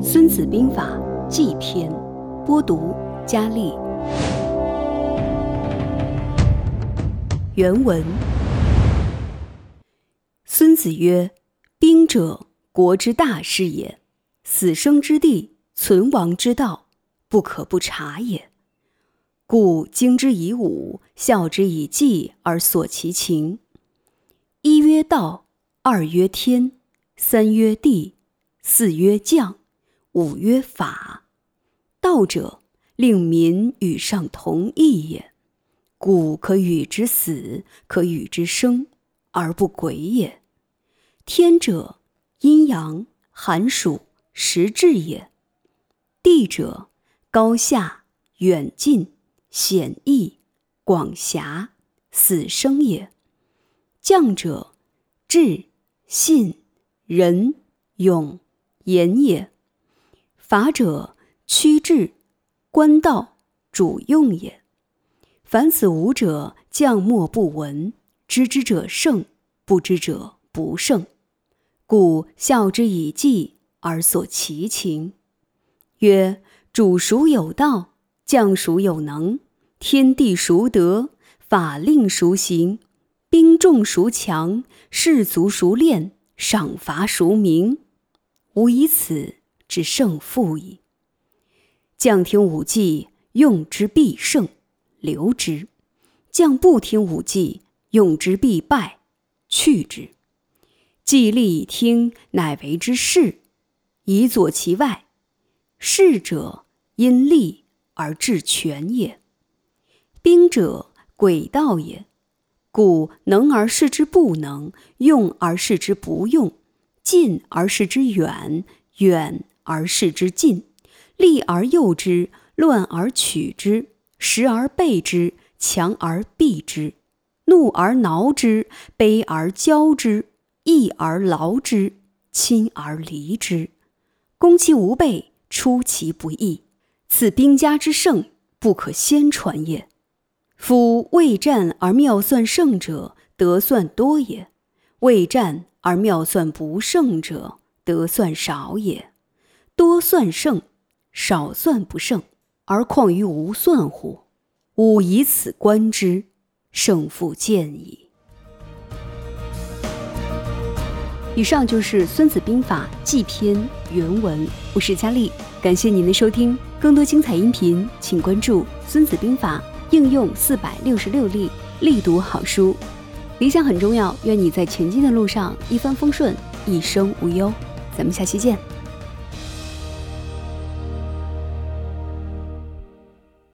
《孙子兵法·纪篇》，播读：佳丽。原文：孙子曰：“兵者，国之大事也。死生之地，存亡之道，不可不察也。故经之以武，效之以计，而索其情。一曰道，二曰天，三曰地。”四曰将，五曰法。道者，令民与上同义也。故可与之死，可与之生，而不诡也。天者，阴阳、寒暑、时至也。地者，高下、远近、险易、广狭、死生也。将者，智、信、仁、勇。严也，法者趋治，官道主用也。凡此五者，将莫不闻。知之者胜，不知者不胜。故效之以计，而索其情。曰：主孰有道？将孰有能？天地孰得？法令孰行？兵众孰强？士卒孰练？赏罚孰明？吾以此之胜负矣。将听武计，用之必胜，留之；将不听武计，用之必败，去之。计利以听，乃为之势，以佐其外。势者，因利而制权也。兵者，诡道也。故能而示之不能，用而示之不用。近而视之远，远而视之近，利而诱之，乱而取之，实而备之，强而避之，怒而挠之，悲而骄之，义而劳之，亲而离之，攻其无备，出其不意，此兵家之胜，不可先传也。夫未战而妙算胜者，得算多也；未战。而妙算不胜者，得算少也；多算胜，少算不胜，而况于无算乎？吾以此观之，胜负见矣。以上就是《孙子兵法·纪篇》原文。我是佳丽，感谢您的收听。更多精彩音频，请关注《孙子兵法》应用四百六十六例力读好书。理想很重要，愿你在前进的路上一帆风顺，一生无忧。咱们下期见。